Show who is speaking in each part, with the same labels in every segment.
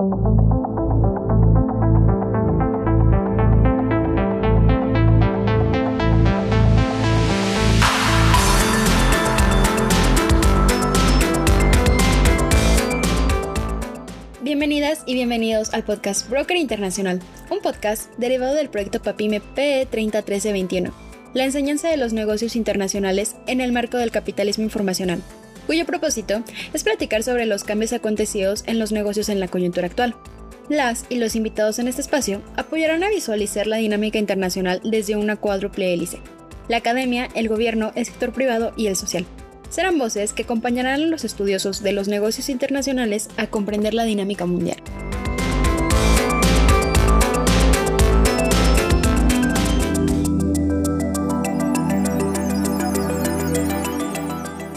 Speaker 1: Bienvenidas y bienvenidos al podcast Broker Internacional, un podcast derivado del proyecto PAPIME PE 301321, la enseñanza de los negocios internacionales en el marco del capitalismo informacional, cuyo propósito es platicar sobre los cambios acontecidos en los negocios en la coyuntura actual. Las y los invitados en este espacio apoyarán a visualizar la dinámica internacional desde una cuádruple hélice, la academia, el gobierno, el sector privado y el social serán voces que acompañarán a los estudiosos de los negocios internacionales a comprender la dinámica mundial.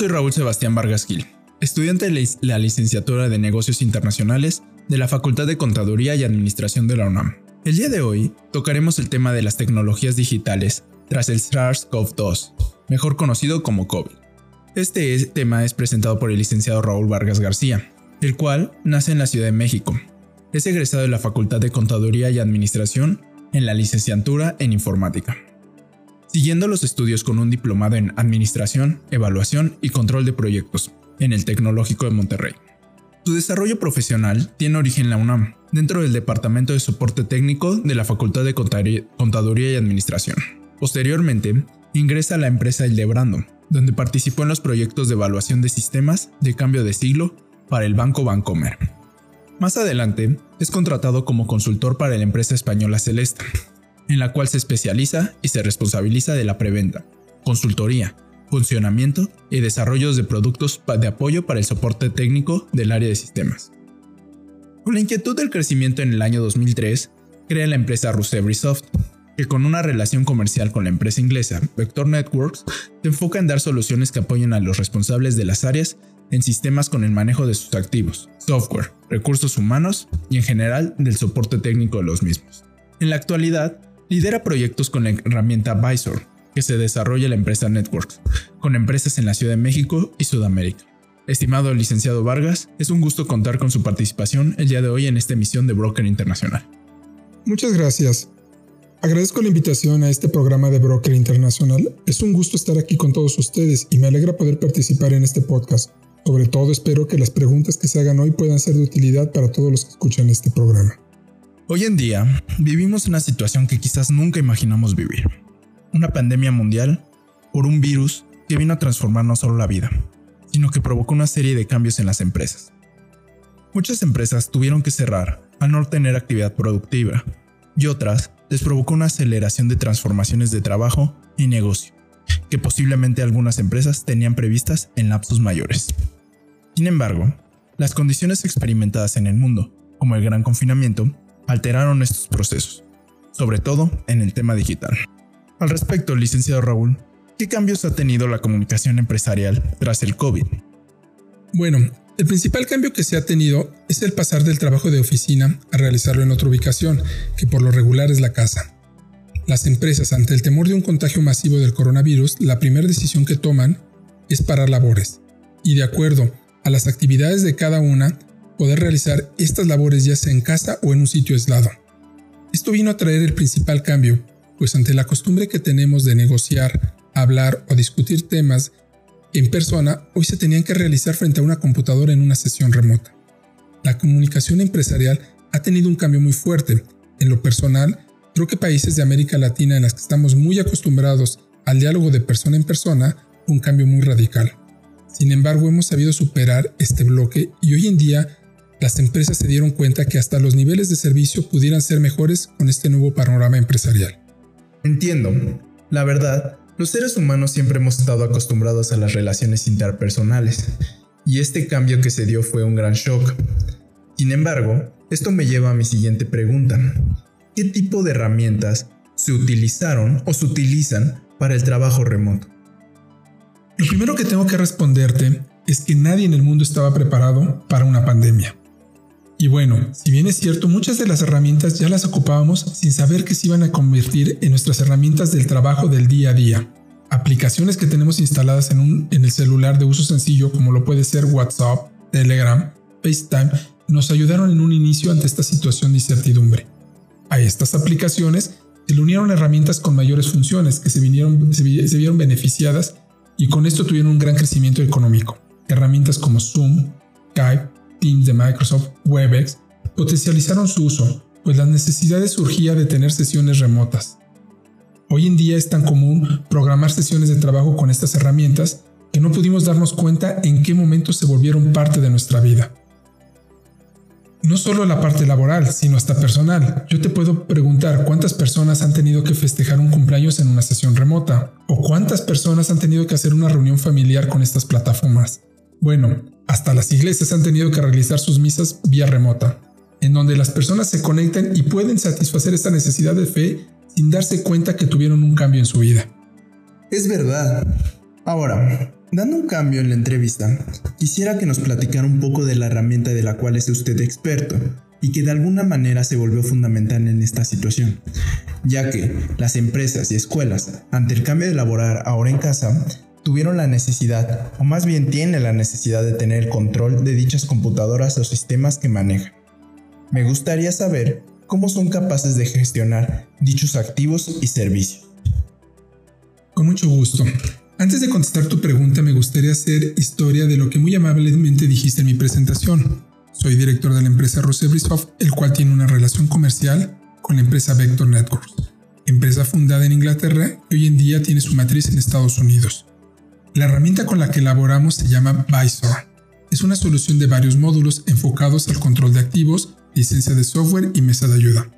Speaker 2: Soy Raúl Sebastián Vargas Gil, estudiante de la licenciatura de Negocios Internacionales de la Facultad de Contaduría y Administración de la UNAM. El día de hoy tocaremos el tema de las tecnologías digitales tras el SARS-CoV-2, mejor conocido como COVID. Este tema es presentado por el licenciado Raúl Vargas García, el cual nace en la Ciudad de México. Es egresado de la Facultad de Contaduría y Administración en la licenciatura en Informática. Siguiendo los estudios con un diplomado en Administración, Evaluación y Control de Proyectos en el Tecnológico de Monterrey. Su desarrollo profesional tiene origen en la UNAM, dentro del Departamento de Soporte Técnico de la Facultad de Contaduría y Administración. Posteriormente, ingresa a la empresa Hildebrando, donde participó en los proyectos de evaluación de sistemas de cambio de siglo para el Banco Bancomer. Más adelante, es contratado como consultor para la empresa española Celesta, en la cual se especializa y se responsabiliza de la preventa, consultoría, funcionamiento y desarrollos de productos de apoyo para el soporte técnico del área de sistemas. Con la inquietud del crecimiento en el año 2003, crea la empresa Rusebri que con una relación comercial con la empresa inglesa Vector Networks se enfoca en dar soluciones que apoyen a los responsables de las áreas en sistemas con el manejo de sus activos, software, recursos humanos y en general del soporte técnico de los mismos. En la actualidad, lidera proyectos con la herramienta Visor, que se desarrolla la empresa Networks, con empresas en la Ciudad de México y Sudamérica. Estimado licenciado Vargas, es un gusto contar con su participación el día de hoy en esta emisión de Broker Internacional.
Speaker 3: Muchas gracias. Agradezco la invitación a este programa de Broker Internacional. Es un gusto estar aquí con todos ustedes y me alegra poder participar en este podcast. Sobre todo espero que las preguntas que se hagan hoy puedan ser de utilidad para todos los que escuchan este programa.
Speaker 2: Hoy en día vivimos una situación que quizás nunca imaginamos vivir. Una pandemia mundial por un virus que vino a transformar no solo la vida, sino que provocó una serie de cambios en las empresas. Muchas empresas tuvieron que cerrar al no tener actividad productiva y otras les provocó una aceleración de transformaciones de trabajo y negocio, que posiblemente algunas empresas tenían previstas en lapsos mayores. Sin embargo, las condiciones experimentadas en el mundo, como el gran confinamiento, alteraron estos procesos, sobre todo en el tema digital. Al respecto, licenciado Raúl, ¿qué cambios ha tenido la comunicación empresarial tras el COVID?
Speaker 3: Bueno, el principal cambio que se ha tenido es el pasar del trabajo de oficina a realizarlo en otra ubicación, que por lo regular es la casa. Las empresas, ante el temor de un contagio masivo del coronavirus, la primera decisión que toman es parar labores, y de acuerdo a las actividades de cada una, poder realizar estas labores ya sea en casa o en un sitio aislado. Esto vino a traer el principal cambio, pues ante la costumbre que tenemos de negociar, hablar o discutir temas en persona hoy se tenían que realizar frente a una computadora en una sesión remota. La comunicación empresarial ha tenido un cambio muy fuerte. En lo personal, creo que países de América Latina en las que estamos muy acostumbrados al diálogo de persona en persona, un cambio muy radical. Sin embargo, hemos sabido superar este bloque y hoy en día las empresas se dieron cuenta que hasta los niveles de servicio pudieran ser mejores con este nuevo panorama empresarial.
Speaker 2: Entiendo. La verdad los seres humanos siempre hemos estado acostumbrados a las relaciones interpersonales, y este cambio que se dio fue un gran shock. Sin embargo, esto me lleva a mi siguiente pregunta. ¿Qué tipo de herramientas se utilizaron o se utilizan para el trabajo remoto?
Speaker 3: Lo primero que tengo que responderte es que nadie en el mundo estaba preparado para una pandemia. Y bueno, si bien es cierto, muchas de las herramientas ya las ocupábamos sin saber que se iban a convertir en nuestras herramientas del trabajo del día a día. Aplicaciones que tenemos instaladas en, un, en el celular de uso sencillo como lo puede ser WhatsApp, Telegram, FaceTime nos ayudaron en un inicio ante esta situación de incertidumbre. A estas aplicaciones se le unieron herramientas con mayores funciones que se, vinieron, se, vieron beneficiadas y con esto tuvieron un gran crecimiento económico. Herramientas como Zoom, Skype, Teams de Microsoft, Webex potencializaron su uso, pues las necesidades surgía de tener sesiones remotas. Hoy en día es tan común programar sesiones de trabajo con estas herramientas que no pudimos darnos cuenta en qué momento se volvieron parte de nuestra vida. No solo la parte laboral, sino hasta personal. Yo te puedo preguntar cuántas personas han tenido que festejar un cumpleaños en una sesión remota o cuántas personas han tenido que hacer una reunión familiar con estas plataformas. Bueno, hasta las iglesias han tenido que realizar sus misas vía remota, en donde las personas se conectan y pueden satisfacer esta necesidad de fe sin darse cuenta que tuvieron un cambio en su vida.
Speaker 2: Es verdad. Ahora, Dando un cambio en la entrevista, quisiera que nos platicara un poco de la herramienta de la cual es usted experto y que de alguna manera se volvió fundamental en esta situación, ya que las empresas y escuelas, ante el cambio de laborar ahora en casa, tuvieron la necesidad, o más bien tienen la necesidad de tener el control de dichas computadoras o sistemas que manejan. Me gustaría saber cómo son capaces de gestionar dichos activos y servicios.
Speaker 3: Con mucho gusto. Antes de contestar tu pregunta, me gustaría hacer historia de lo que muy amablemente dijiste en mi presentación. Soy director de la empresa Rosebrisoft, el cual tiene una relación comercial con la empresa Vector Networks, empresa fundada en Inglaterra y hoy en día tiene su matriz en Estados Unidos. La herramienta con la que elaboramos se llama Visor. Es una solución de varios módulos enfocados al control de activos, licencia de software y mesa de ayuda.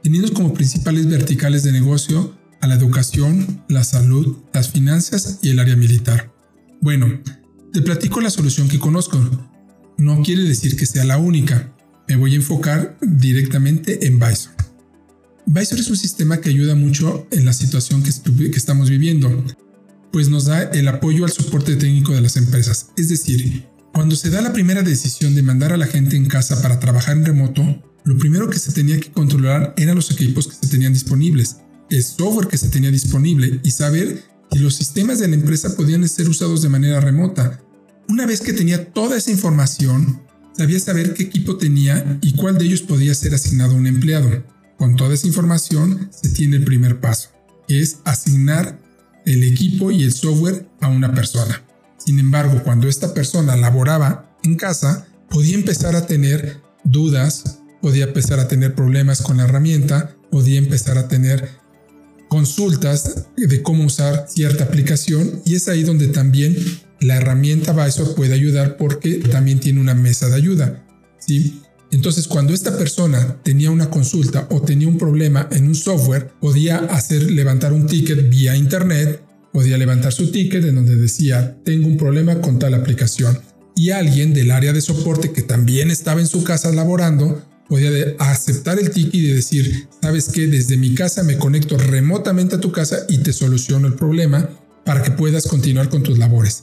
Speaker 3: Teniendo como principales verticales de negocio a la educación, la salud, las finanzas y el área militar. Bueno, te platico la solución que conozco. No quiere decir que sea la única. Me voy a enfocar directamente en Visor. Visor es un sistema que ayuda mucho en la situación que, que estamos viviendo, pues nos da el apoyo al soporte técnico de las empresas. Es decir, cuando se da la primera decisión de mandar a la gente en casa para trabajar en remoto, lo primero que se tenía que controlar eran los equipos que se tenían disponibles el software que se tenía disponible y saber si los sistemas de la empresa podían ser usados de manera remota. Una vez que tenía toda esa información, sabía saber qué equipo tenía y cuál de ellos podía ser asignado a un empleado. Con toda esa información se tiene el primer paso, es asignar el equipo y el software a una persona. Sin embargo, cuando esta persona laboraba en casa, podía empezar a tener dudas, podía empezar a tener problemas con la herramienta, podía empezar a tener consultas de cómo usar cierta aplicación y es ahí donde también la herramienta Visor puede ayudar porque también tiene una mesa de ayuda. ¿sí? Entonces, cuando esta persona tenía una consulta o tenía un problema en un software, podía hacer levantar un ticket vía internet, podía levantar su ticket en donde decía, tengo un problema con tal aplicación. Y alguien del área de soporte que también estaba en su casa laborando podía aceptar el ticket y decir, sabes que desde mi casa me conecto remotamente a tu casa y te soluciono el problema para que puedas continuar con tus labores.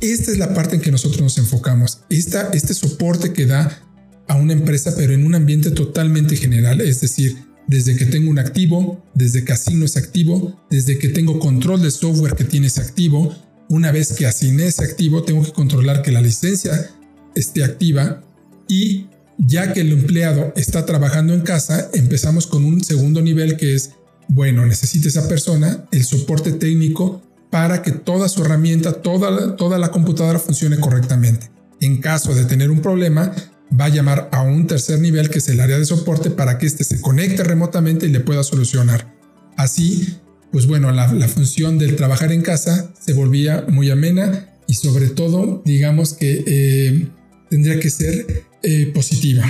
Speaker 3: Esta es la parte en que nosotros nos enfocamos. Esta, este soporte que da a una empresa, pero en un ambiente totalmente general, es decir, desde que tengo un activo, desde que asigno ese activo, desde que tengo control del software que tiene ese activo, una vez que asigné ese activo, tengo que controlar que la licencia esté activa y ya que el empleado está trabajando en casa, empezamos con un segundo nivel que es, bueno, necesita esa persona el soporte técnico para que toda su herramienta, toda, toda la computadora funcione correctamente. En caso de tener un problema, va a llamar a un tercer nivel que es el área de soporte para que éste se conecte remotamente y le pueda solucionar. Así, pues bueno, la, función del trabajar en casa se volvía muy amena y sobre todo, digamos que eh, tendría que ser eh, positiva.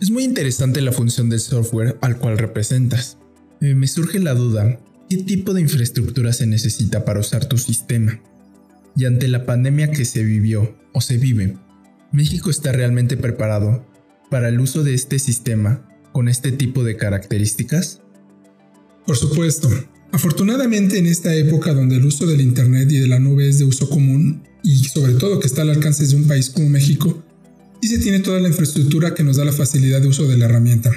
Speaker 2: Es muy interesante la función del software al cual representas. Eh, me surge la duda, ¿qué tipo de infraestructura se necesita para usar tu sistema? Y ante la pandemia que se vivió o se vive, ¿México está realmente preparado para el uso de este sistema con este tipo de características?
Speaker 3: Por supuesto. Afortunadamente en esta época donde el uso del Internet y de la nube es de uso común, y sobre todo que está al alcance de un país como México, y se tiene toda la infraestructura que nos da la facilidad de uso de la herramienta.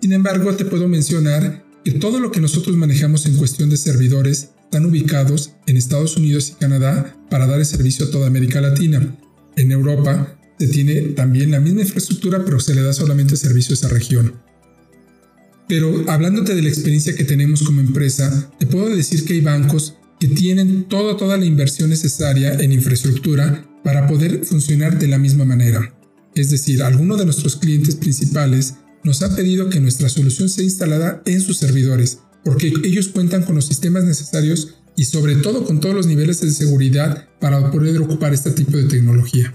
Speaker 3: Sin embargo, te puedo mencionar que todo lo que nosotros manejamos en cuestión de servidores están ubicados en Estados Unidos y Canadá para dar el servicio a toda América Latina. En Europa se tiene también la misma infraestructura, pero se le da solamente servicio a esa región. Pero hablándote de la experiencia que tenemos como empresa, te puedo decir que hay bancos que tienen toda, toda la inversión necesaria en infraestructura para poder funcionar de la misma manera. Es decir, algunos de nuestros clientes principales nos han pedido que nuestra solución sea instalada en sus servidores, porque ellos cuentan con los sistemas necesarios y sobre todo con todos los niveles de seguridad para poder ocupar este tipo de tecnología.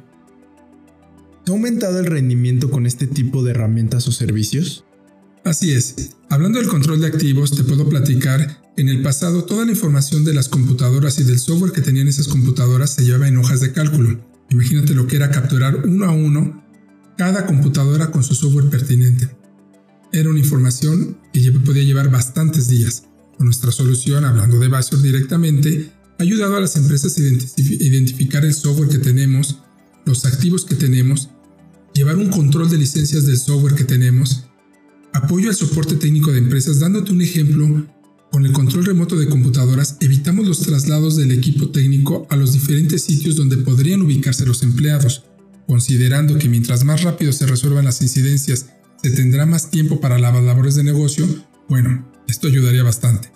Speaker 2: ¿Ha aumentado el rendimiento con este tipo de herramientas o servicios?
Speaker 3: Así es. Hablando del control de activos, te puedo platicar, en el pasado toda la información de las computadoras y del software que tenían esas computadoras se llevaba en hojas de cálculo. Imagínate lo que era capturar uno a uno cada computadora con su software pertinente. Era una información que podía llevar bastantes días. Nuestra solución, hablando de Basio directamente, ha ayudado a las empresas a identificar el software que tenemos, los activos que tenemos, llevar un control de licencias del software que tenemos, apoyo al soporte técnico de empresas, dándote un ejemplo, con el control remoto de computadoras evitamos los traslados del equipo técnico a los diferentes sitios donde podrían ubicarse los empleados, considerando que mientras más rápido se resuelvan las incidencias, se tendrá más tiempo para las labores de negocio, bueno, esto ayudaría bastante.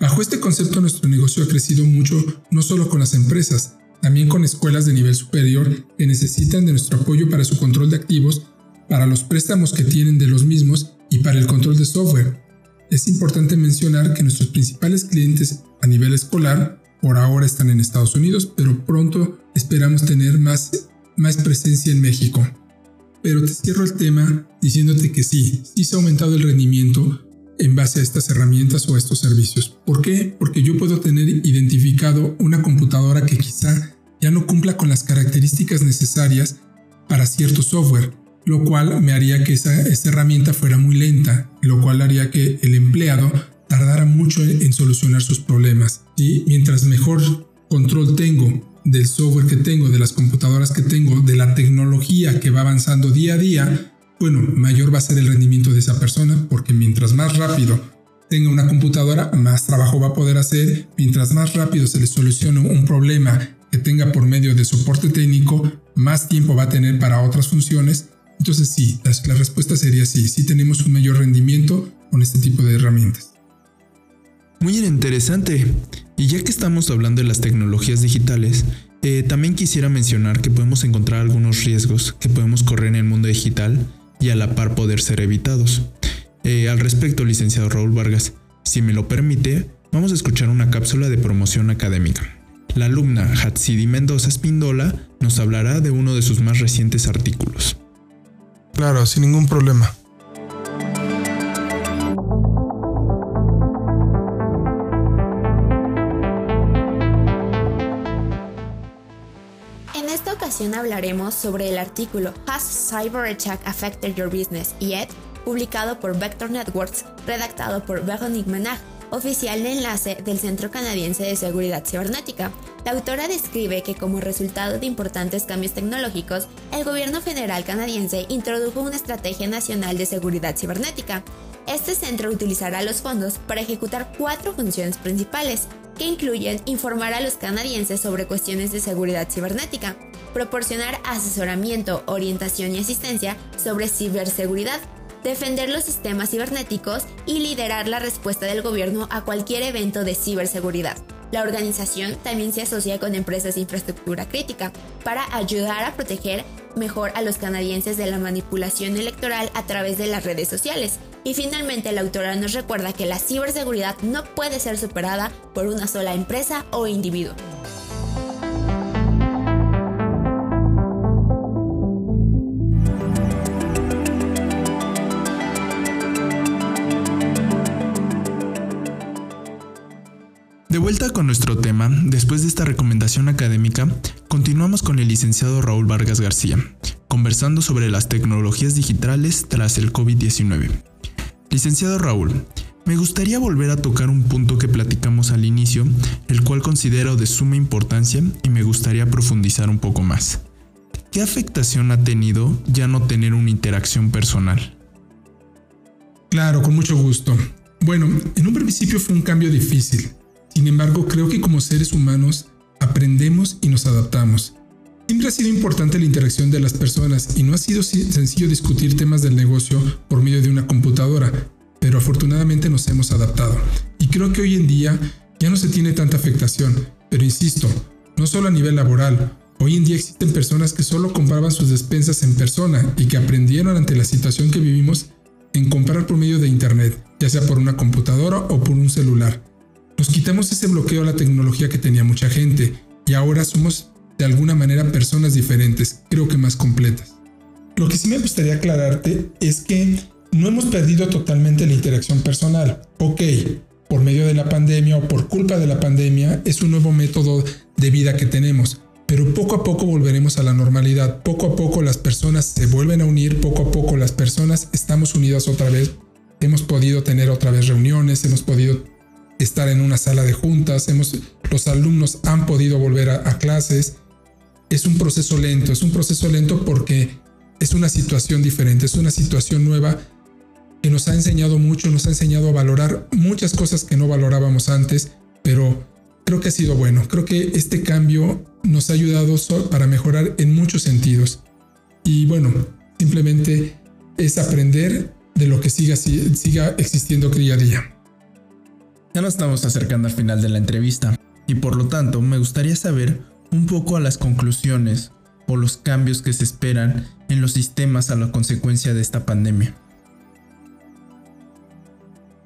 Speaker 3: Bajo este concepto nuestro negocio ha crecido mucho no solo con las empresas, también con escuelas de nivel superior que necesitan de nuestro apoyo para su control de activos, para los préstamos que tienen de los mismos y para el control de software. Es importante mencionar que nuestros principales clientes a nivel escolar por ahora están en Estados Unidos, pero pronto esperamos tener más, más presencia en México. Pero te cierro el tema diciéndote que sí, sí se ha aumentado el rendimiento en base a estas herramientas o a estos servicios. ¿Por qué? Porque yo puedo tener identificado una computadora que quizá ya no cumpla con las características necesarias para cierto software, lo cual me haría que esa, herramienta fuera muy lenta, lo cual haría que el empleado tardara mucho en, solucionar sus problemas. Y mientras mejor control tengo del software que tengo, de las computadoras que tengo, de la tecnología que va avanzando día a día, bueno, mayor va a ser el rendimiento de esa persona porque mientras más rápido tenga una computadora, más trabajo va a poder hacer, mientras más rápido se le solucione un problema que tenga por medio de soporte técnico, más tiempo va a tener para otras funciones. Entonces sí, la, respuesta sería sí, sí tenemos un mayor rendimiento con este tipo de herramientas.
Speaker 2: Muy interesante. Y ya que estamos hablando de las tecnologías digitales, eh, también quisiera mencionar que podemos encontrar algunos riesgos que podemos correr en el mundo digital y a la par poder ser evitados. Eh, al respecto, licenciado Raúl Vargas, si me lo permite, vamos a escuchar una cápsula de promoción académica. La alumna Hatsidi Mendoza Spindola nos hablará de uno de sus más recientes artículos.
Speaker 3: Claro, sin ningún problema.
Speaker 4: Hablaremos sobre el artículo Has Cyber Attack Affected Your Business Yet? publicado por Vector Networks, redactado por Véronique Menard, oficial de enlace del Centro Canadiense de Seguridad Cibernética. La autora describe que como resultado de importantes cambios tecnológicos, el gobierno federal canadiense introdujo una estrategia nacional de seguridad cibernética. Este centro utilizará los fondos para ejecutar cuatro funciones principales, que incluyen informar a los canadienses sobre cuestiones de seguridad cibernética, proporcionar asesoramiento, orientación y asistencia sobre ciberseguridad, defender los sistemas cibernéticos y liderar la respuesta del gobierno a cualquier evento de ciberseguridad. La organización también se asocia con empresas de infraestructura crítica para ayudar a proteger mejor a los canadienses de la manipulación electoral a través de las redes sociales. Y finalmente la autora nos recuerda que la ciberseguridad no puede ser superada por una sola empresa o individuo.
Speaker 2: Vuelta con nuestro tema, después de esta recomendación académica, continuamos con el licenciado Raúl Vargas García, conversando sobre las tecnologías digitales tras el COVID-19. Licenciado Raúl, me gustaría volver a tocar un punto que platicamos al inicio, el cual considero de suma importancia y me gustaría profundizar un poco más. ¿Qué afectación ha tenido ya no tener una interacción personal?
Speaker 3: Claro, con mucho gusto. Bueno, en un principio fue un cambio difícil, sin embargo, creo que como seres humanos aprendemos y nos adaptamos. Siempre ha sido importante la interacción de las personas y no ha sido sencillo discutir temas del negocio por medio de una computadora, pero afortunadamente nos hemos adaptado. Y creo que hoy en día ya no se tiene tanta afectación, pero insisto, no solo a nivel laboral, hoy en día existen personas que solo compraban sus despensas en persona y que aprendieron ante la situación que vivimos en comprar por medio de Internet, ya sea por una computadora o por un celular. Nos quitamos ese bloqueo a la tecnología que tenía mucha gente y ahora somos de alguna manera personas diferentes, creo que más completas. Lo que sí me gustaría aclararte es que no hemos perdido totalmente la interacción personal. Ok, por medio de la pandemia o por culpa de la pandemia es un nuevo método de vida que tenemos, pero poco a poco volveremos a la normalidad. Poco a poco las personas se vuelven a unir, poco a poco las personas estamos unidas otra vez. Hemos podido tener otra vez reuniones, hemos podido estar en una sala de juntas, hemos, los alumnos han podido volver a clases. Es un proceso lento, es un proceso lento porque es una situación diferente, es una situación nueva que nos ha enseñado mucho, nos ha enseñado a valorar muchas cosas que no valorábamos antes, pero creo que ha sido bueno. Creo que este cambio nos ha ayudado para mejorar en muchos sentidos. Y bueno, simplemente es aprender de lo que siga, siga existiendo día a día.
Speaker 2: Ya nos estamos acercando al final de la entrevista y por lo tanto me gustaría saber un poco a las conclusiones o los cambios que se esperan en los sistemas a la consecuencia de esta pandemia.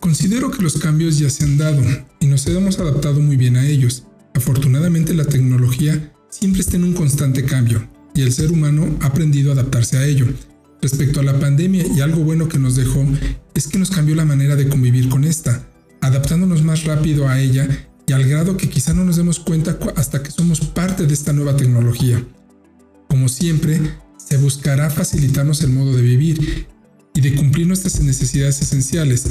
Speaker 3: Considero que los cambios ya se han dado y nos hemos adaptado muy bien a ellos. Afortunadamente la tecnología siempre está en un constante cambio y el ser humano ha aprendido a adaptarse a ello. Respecto a la pandemia y algo bueno que nos dejó es que nos cambió la manera de convivir con esta, adaptándonos más rápido a ella y al grado que quizá no nos demos cuenta hasta que somos parte de esta nueva tecnología. Como siempre, se buscará facilitarnos el modo de vivir y de cumplir nuestras necesidades esenciales,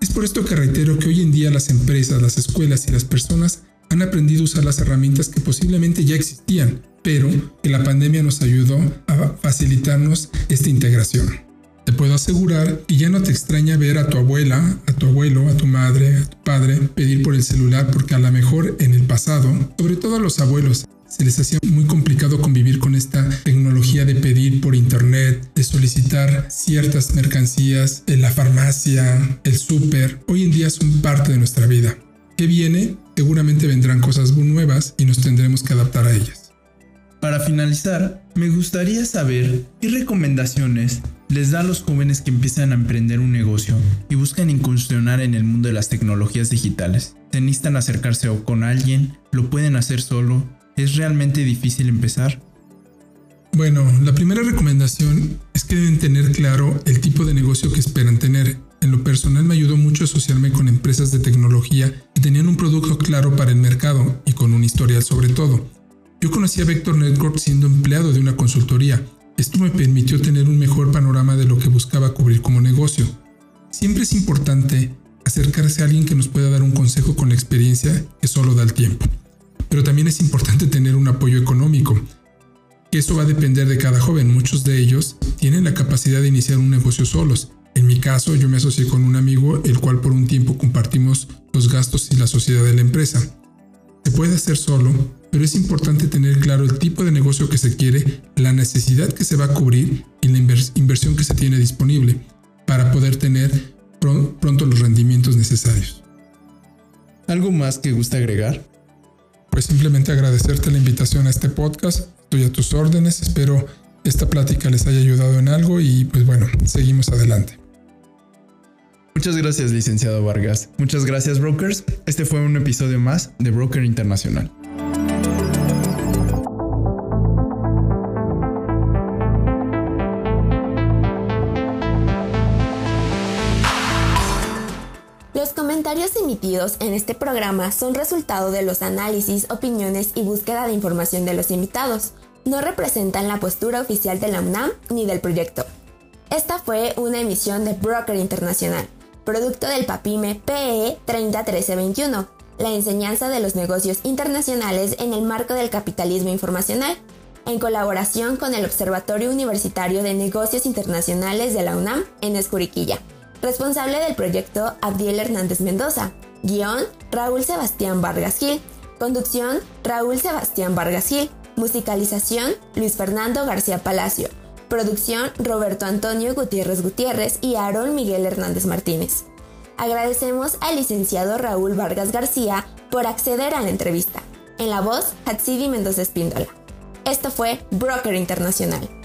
Speaker 3: es por esto que reitero que hoy en día las empresas, las escuelas y las personas han aprendido a usar las herramientas que posiblemente ya existían, pero que la pandemia nos ayudó a facilitarnos esta integración. Te puedo asegurar que ya no te extraña ver a tu abuela, a tu abuelo, a tu madre, a tu padre pedir por el celular porque a lo mejor en el pasado, sobre todo a los abuelos, se les hacía muy complicado convivir con esta tecnología de pedir por internet, de solicitar ciertas mercancías en la farmacia, el súper. Hoy en día son parte de nuestra vida. ¿Qué viene? Seguramente vendrán cosas nuevas y nos tendremos que adaptar a ellas.
Speaker 2: Para finalizar, me gustaría saber qué recomendaciones les da a los jóvenes que empiezan a emprender un negocio y buscan incursionar en el mundo de las tecnologías digitales. ¿Se necesitan acercarse con alguien? ¿Lo pueden hacer solo? ¿Es realmente difícil empezar?
Speaker 3: Bueno, la primera recomendación es que deben tener claro el tipo de negocio que esperan tener. En lo personal me ayudó mucho asociarme con empresas de tecnología que tenían un producto claro para el mercado y con un historial sobre todo. Yo conocí a Vector Network siendo empleado de una consultoría. Esto me permitió tener un mejor panorama de lo que buscaba cubrir como negocio. Siempre es importante acercarse a alguien que nos pueda dar un consejo con la experiencia que solo da el tiempo pero también es importante tener un apoyo económico. Eso va a depender de cada joven. Muchos de ellos tienen la capacidad de iniciar un negocio solos. En mi caso, yo me asocié con un amigo, el cual por un tiempo compartimos los gastos y la sociedad de la empresa. Se puede hacer solo, pero es importante tener claro el tipo de negocio que se quiere, la necesidad que se va a cubrir y la inversión que se tiene disponible para poder tener pronto los rendimientos necesarios.
Speaker 2: ¿Algo más que gusta agregar?
Speaker 3: pues simplemente agradecerte la invitación a este podcast. Estoy a tus órdenes. Espero esta plática les haya ayudado en algo y pues bueno, seguimos adelante.
Speaker 2: Muchas gracias, licenciado Vargas. Muchas gracias, brokers. Este fue un episodio más de Broker Internacional.
Speaker 4: Emitidos en este programa son resultado de los análisis, opiniones y búsqueda de información de los invitados. No representan la postura oficial de la UNAM ni del proyecto. Esta fue una emisión de Broker Internacional, producto del PAPIME PE 301321, la enseñanza de los negocios internacionales en el marco del capitalismo informacional, en colaboración con el Observatorio Universitario de Negocios Internacionales de la UNAM en Escuriquilla. Responsable del proyecto Abdiel Hernández Mendoza. Guión Raúl Sebastián Vargas Gil. Conducción Raúl Sebastián Vargas Gil. Musicalización, Luis Fernando García Palacio. Producción, Roberto Antonio Gutiérrez Gutiérrez y Aaron Miguel Hernández Martínez. Agradecemos al licenciado Raúl Vargas García por acceder a la entrevista. En la voz, Hatsidi Mendoza Espíndola. Esto fue Broker Internacional.